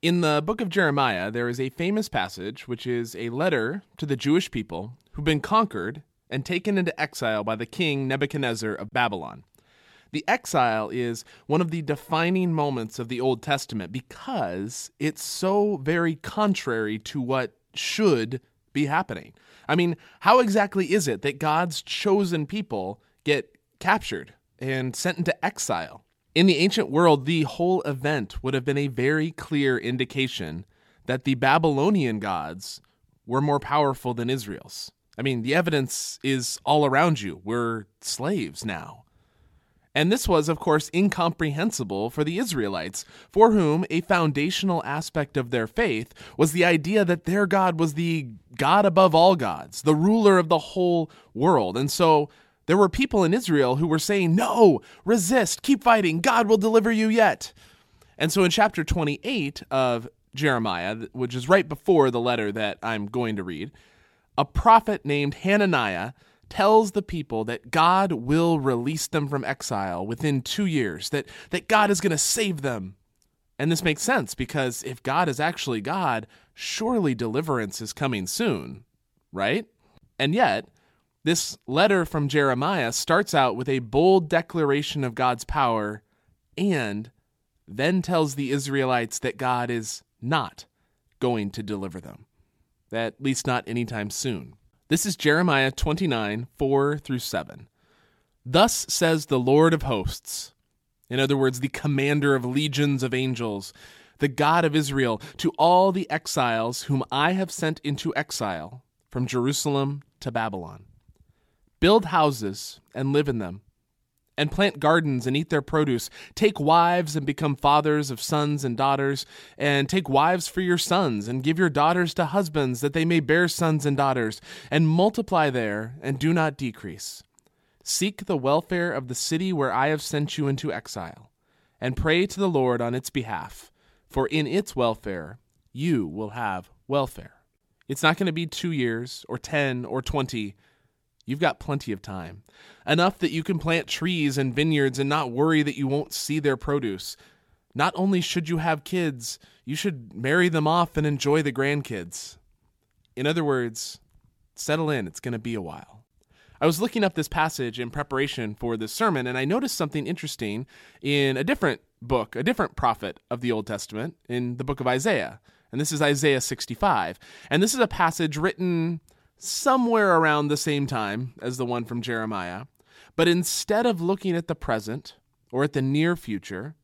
In the book of Jeremiah, there is a famous passage which is a letter to the Jewish people who've been conquered and taken into exile by the king Nebuchadnezzar of Babylon. The exile is one of the defining moments of the Old Testament because it's so very contrary to what should be happening. I mean, how exactly is it that God's chosen people get captured and sent into exile? In the ancient world, the whole event would have been a very clear indication that the Babylonian gods were more powerful than Israel's. I mean, the evidence is all around you. We're slaves now. And this was, of course, incomprehensible for the Israelites, for whom a foundational aspect of their faith was the idea that their God was the God above all gods, the ruler of the whole world. And so there were people in Israel who were saying, No, resist, keep fighting, God will deliver you yet. And so in chapter 28 of Jeremiah, which is right before the letter that I'm going to read, a prophet named Hananiah tells the people that God will release them from exile within two years, that, that God is going to save them. And this makes sense because if God is actually God, surely deliverance is coming soon, right? And yet, this letter from Jeremiah starts out with a bold declaration of God's power and then tells the Israelites that God is not going to deliver them, at least not anytime soon. This is Jeremiah 29 4 through 7. Thus says the Lord of hosts, in other words, the commander of legions of angels, the God of Israel, to all the exiles whom I have sent into exile from Jerusalem to Babylon. Build houses and live in them and plant gardens and eat their produce. Take wives and become fathers of sons and daughters, and take wives for your sons, and give your daughters to husbands, that they may bear sons and daughters, and multiply there, and do not decrease. Seek the welfare of the city where I have sent you into exile, and pray to the Lord on its behalf, for in its welfare you will have welfare. It's not going to be two years, or ten, or twenty You've got plenty of time. Enough that you can plant trees and vineyards and not worry that you won't see their produce. Not only should you have kids, you should marry them off and enjoy the grandkids. In other words, settle in, it's going to be a while. I was looking up this passage in preparation for this sermon, and I noticed something interesting in a different book, a different prophet of the Old Testament, in the book of Isaiah. And this is Isaiah 65. And this is a passage written somewhere around the same time as the one from Jeremiah. But instead of looking at the present or at the near future,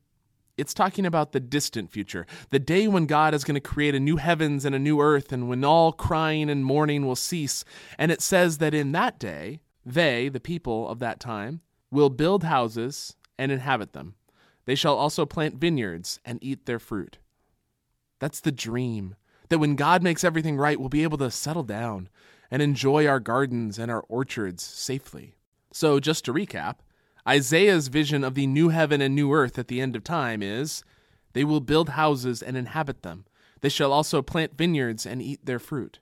it's talking about the distant future, the day when God is going to create a new heavens and a new earth, and when all crying and mourning will cease. And it says that in that day, they, the people of that time, will build houses and inhabit them. They shall also plant vineyards and eat their fruit. That's the dream. That when God makes everything right, we'll be able to settle down and enjoy our gardens and our orchards safely. So, just to recap, Isaiah's vision of the new heaven and new earth at the end of time is they will build houses and inhabit them. They shall also plant vineyards and eat their fruit.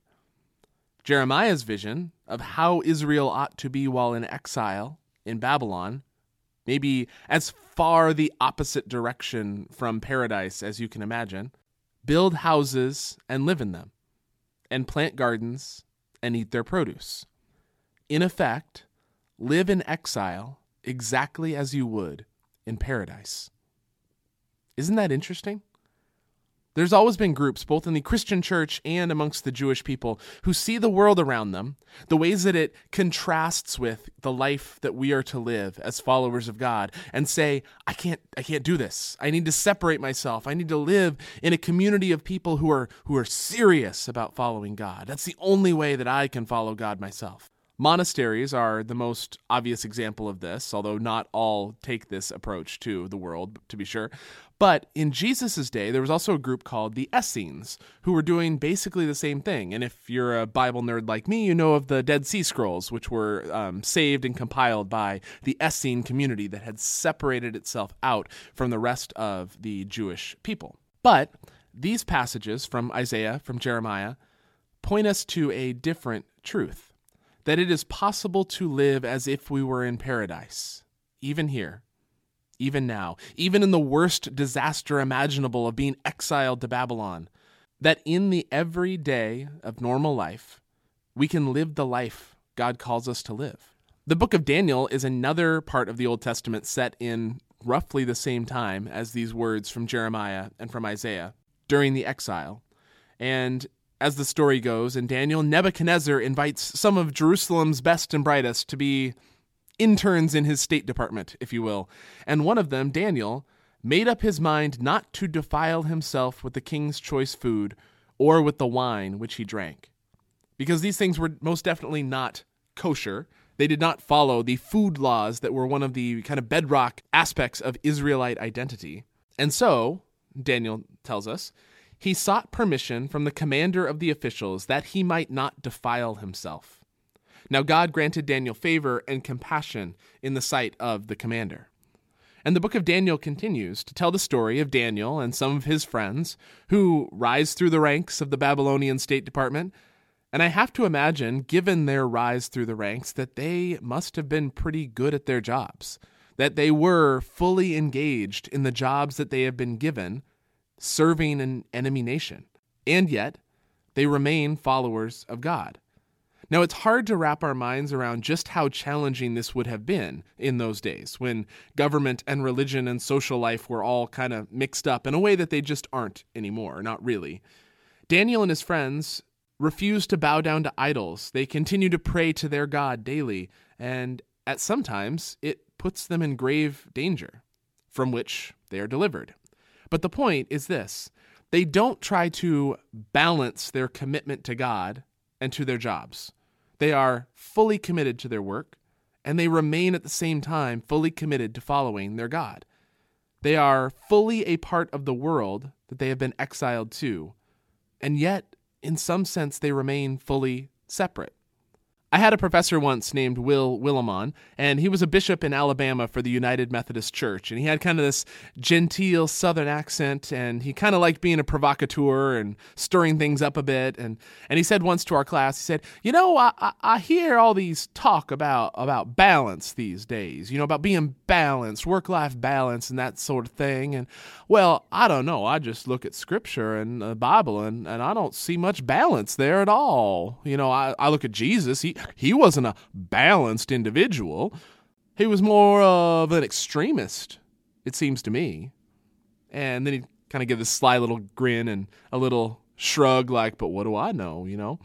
Jeremiah's vision of how Israel ought to be while in exile in Babylon, maybe as far the opposite direction from paradise as you can imagine, build houses and live in them, and plant gardens and eat their produce. In effect, live in exile exactly as you would in paradise. Isn't that interesting? There's always been groups, both in the Christian church and amongst the Jewish people, who see the world around them, the ways that it contrasts with the life that we are to live as followers of God, and say, I can't, I can't do this. I need to separate myself. I need to live in a community of people who are, who are serious about following God. That's the only way that I can follow God myself. Monasteries are the most obvious example of this, although not all take this approach to the world, to be sure. But in Jesus' day, there was also a group called the Essenes, who were doing basically the same thing. And if you're a Bible nerd like me, you know of the Dead Sea Scrolls, which were um, saved and compiled by the Essene community that had separated itself out from the rest of the Jewish people. But these passages from Isaiah, from Jeremiah, point us to a different truth that it is possible to live as if we were in paradise, even here, even now, even in the worst disaster imaginable of being exiled to Babylon, that in the everyday of normal life, we can live the life God calls us to live. The book of Daniel is another part of the Old Testament set in roughly the same time as these words from Jeremiah and from Isaiah during the exile. And as the story goes, in Daniel, Nebuchadnezzar invites some of Jerusalem's best and brightest to be interns in his state department, if you will. And one of them, Daniel, made up his mind not to defile himself with the king's choice food or with the wine which he drank. Because these things were most definitely not kosher. They did not follow the food laws that were one of the kind of bedrock aspects of Israelite identity. And so, Daniel tells us, he sought permission from the commander of the officials that he might not defile himself. Now God granted Daniel favor and compassion in the sight of the commander. And the book of Daniel continues to tell the story of Daniel and some of his friends who rise through the ranks of the Babylonian State Department. And I have to imagine, given their rise through the ranks, that they must have been pretty good at their jobs, that they were fully engaged in the jobs that they have been given, serving an enemy nation. And yet, they remain followers of God. Now, it's hard to wrap our minds around just how challenging this would have been in those days when government and religion and social life were all kind of mixed up in a way that they just aren't anymore, not really. Daniel and his friends refuse to bow down to idols. They continue to pray to their God daily, and at sometimes it puts them in grave danger, from which they are delivered. But the point is this they don't try to balance their commitment to God and to their jobs. They are fully committed to their work, and they remain at the same time fully committed to following their God. They are fully a part of the world that they have been exiled to, and yet, in some sense, they remain fully separate. I had a professor once named Will Willimon, and he was a bishop in Alabama for the United Methodist Church. And he had kind of this genteel Southern accent, and he kind of liked being a provocateur and stirring things up a bit. And, and he said once to our class, he said, You know, I, I, I hear all these talk about, about balance these days, you know, about being balanced, work life balance, and that sort of thing. And, well, I don't know. I just look at scripture and the Bible, and, and I don't see much balance there at all. You know, I, I look at Jesus, he he wasn't a balanced individual. He was more of an extremist, it seems to me. And then he kind of give this sly little grin and a little shrug, like, but what do I know, you know?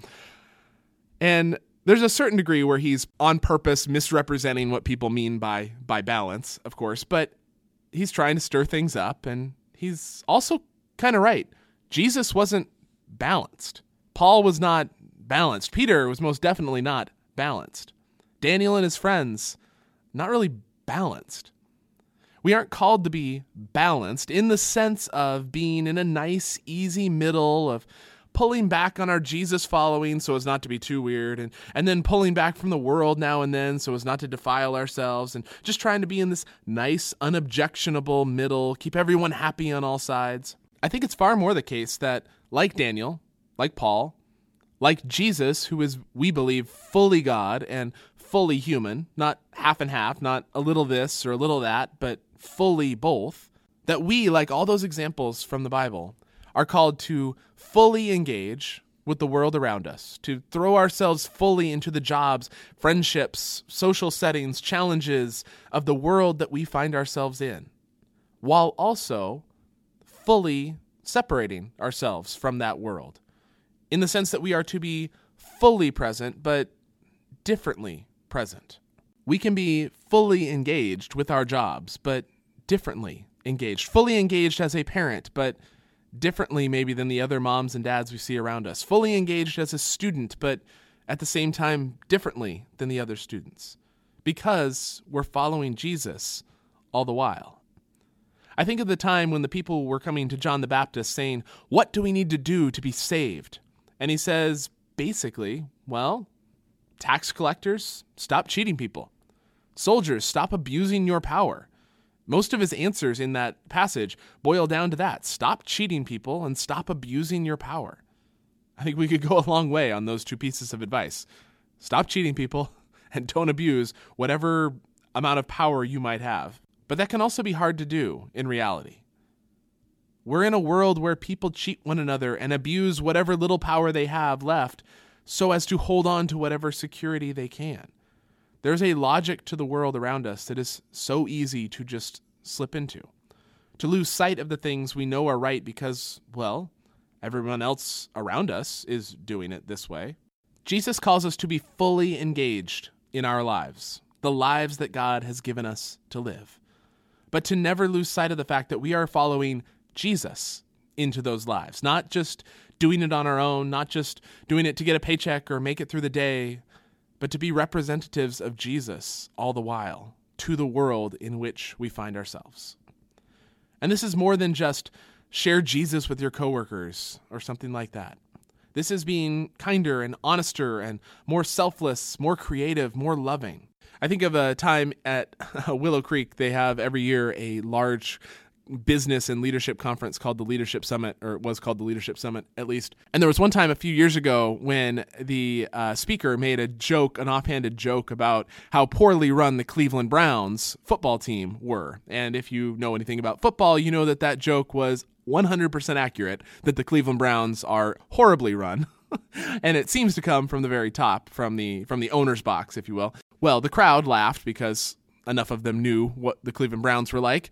And there's a certain degree where he's on purpose misrepresenting what people mean by by balance, of course, but he's trying to stir things up and he's also kind of right. Jesus wasn't balanced. Paul was not balanced. Peter was most definitely not balanced. Daniel and his friends, not really balanced. We aren't called to be balanced in the sense of being in a nice, easy middle of pulling back on our Jesus following so as not to be too weird, and, and then pulling back from the world now and then so as not to defile ourselves, and just trying to be in this nice, unobjectionable middle, keep everyone happy on all sides. I think it's far more the case that, like Daniel, like Paul, like Jesus, who is, we believe, fully God and fully human, not half and half, not a little this or a little that, but fully both, that we, like all those examples from the Bible, are called to fully engage with the world around us, to throw ourselves fully into the jobs, friendships, social settings, challenges of the world that we find ourselves in, while also fully separating ourselves from that world in the sense that we are to be fully present, but differently present. We can be fully engaged with our jobs, but differently engaged. Fully engaged as a parent, but differently maybe than the other moms and dads we see around us. Fully engaged as a student, but at the same time differently than the other students. Because we're following Jesus all the while. I think of the time when the people were coming to John the Baptist saying, What do we need to do to be saved? And he says, basically, well, tax collectors, stop cheating people. Soldiers, stop abusing your power. Most of his answers in that passage boil down to that stop cheating people and stop abusing your power. I think we could go a long way on those two pieces of advice. Stop cheating people and don't abuse whatever amount of power you might have. But that can also be hard to do in reality. We're in a world where people cheat one another and abuse whatever little power they have left so as to hold on to whatever security they can. There's a logic to the world around us that is so easy to just slip into, to lose sight of the things we know are right because, well, everyone else around us is doing it this way. Jesus calls us to be fully engaged in our lives, the lives that God has given us to live, but to never lose sight of the fact that we are following Jesus into those lives, not just doing it on our own, not just doing it to get a paycheck or make it through the day, but to be representatives of Jesus all the while to the world in which we find ourselves. And this is more than just share Jesus with your coworkers or something like that. This is being kinder and honester and more selfless, more creative, more loving. I think of a time at Willow Creek, they have every year a large business and leadership conference called the Leadership Summit, or it was called the Leadership Summit at least. And there was one time a few years ago when the uh, speaker made a joke, an offhanded joke about how poorly run the Cleveland Browns football team were. And if you know anything about football, you know that that joke was 100% accurate, that the Cleveland Browns are horribly run. and it seems to come from the very top, from the from the owner's box, if you will. Well, the crowd laughed because enough of them knew what the Cleveland Browns were like.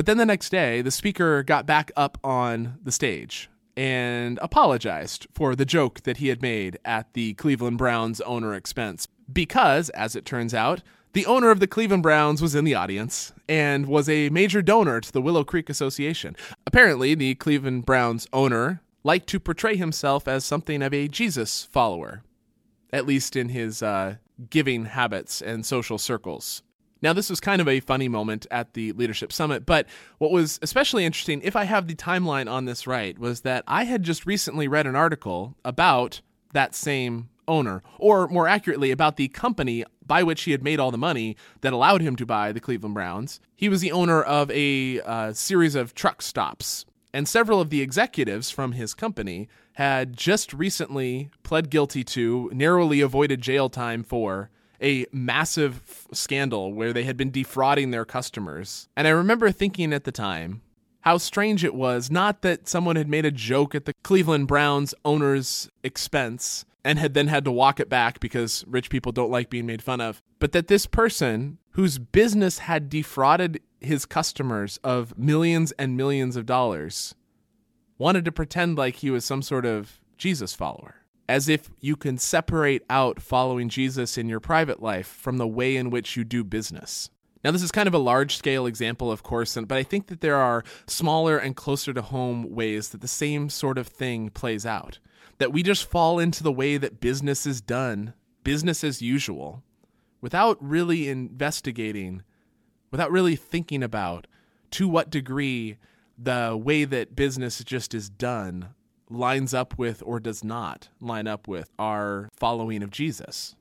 But then the next day, the speaker got back up on the stage and apologized for the joke that he had made at the Cleveland Browns owner expense. Because, as it turns out, the owner of the Cleveland Browns was in the audience and was a major donor to the Willow Creek Association. Apparently, the Cleveland Browns owner liked to portray himself as something of a Jesus follower, at least in his uh, giving habits and social circles. Now, this was kind of a funny moment at the Leadership Summit, but what was especially interesting, if I have the timeline on this right, was that I had just recently read an article about that same owner, or more accurately, about the company by which he had made all the money that allowed him to buy the Cleveland Browns. He was the owner of a uh, series of truck stops, and several of the executives from his company had just recently pled guilty to, narrowly avoided jail time for a massive scandal where they had been defrauding their customers. And I remember thinking at the time how strange it was not that someone had made a joke at the Cleveland Browns owner's expense and had then had to walk it back because rich people don't like being made fun of, but that this person whose business had defrauded his customers of millions and millions of dollars wanted to pretend like he was some sort of Jesus follower as if you can separate out following Jesus in your private life from the way in which you do business. Now, this is kind of a large scale example, of course, but I think that there are smaller and closer to home ways that the same sort of thing plays out. That we just fall into the way that business is done, business as usual, without really investigating, without really thinking about to what degree the way that business just is done lines up with or does not line up with our following of Jesus.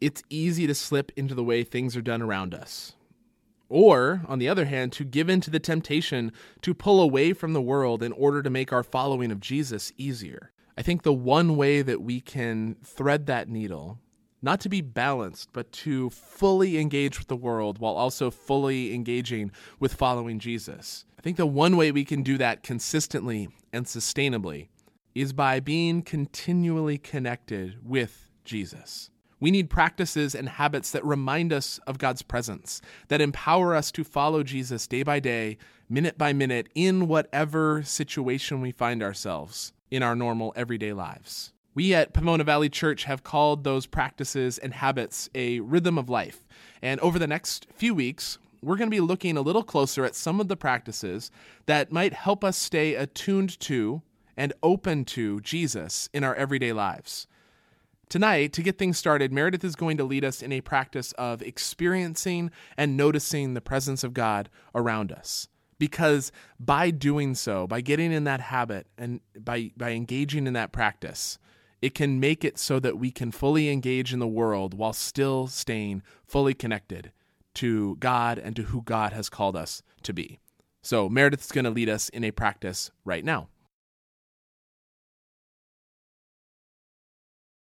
It's easy to slip into the way things are done around us. Or, on the other hand, to give in to the temptation to pull away from the world in order to make our following of Jesus easier. I think the one way that we can thread that needle, not to be balanced, but to fully engage with the world while also fully engaging with following Jesus. I think the one way we can do that consistently and sustainably is by being continually connected with Jesus. We need practices and habits that remind us of God's presence, that empower us to follow Jesus day by day, minute by minute, in whatever situation we find ourselves in our normal everyday lives. We at Pomona Valley Church have called those practices and habits a rhythm of life. And over the next few weeks, we're going to be looking a little closer at some of the practices that might help us stay attuned to and open to Jesus in our everyday lives. Tonight, to get things started, Meredith is going to lead us in a practice of experiencing and noticing the presence of God around us. Because by doing so, by getting in that habit and by, by engaging in that practice, it can make it so that we can fully engage in the world while still staying fully connected to God and to who God has called us to be. So, Meredith is going to lead us in a practice right now.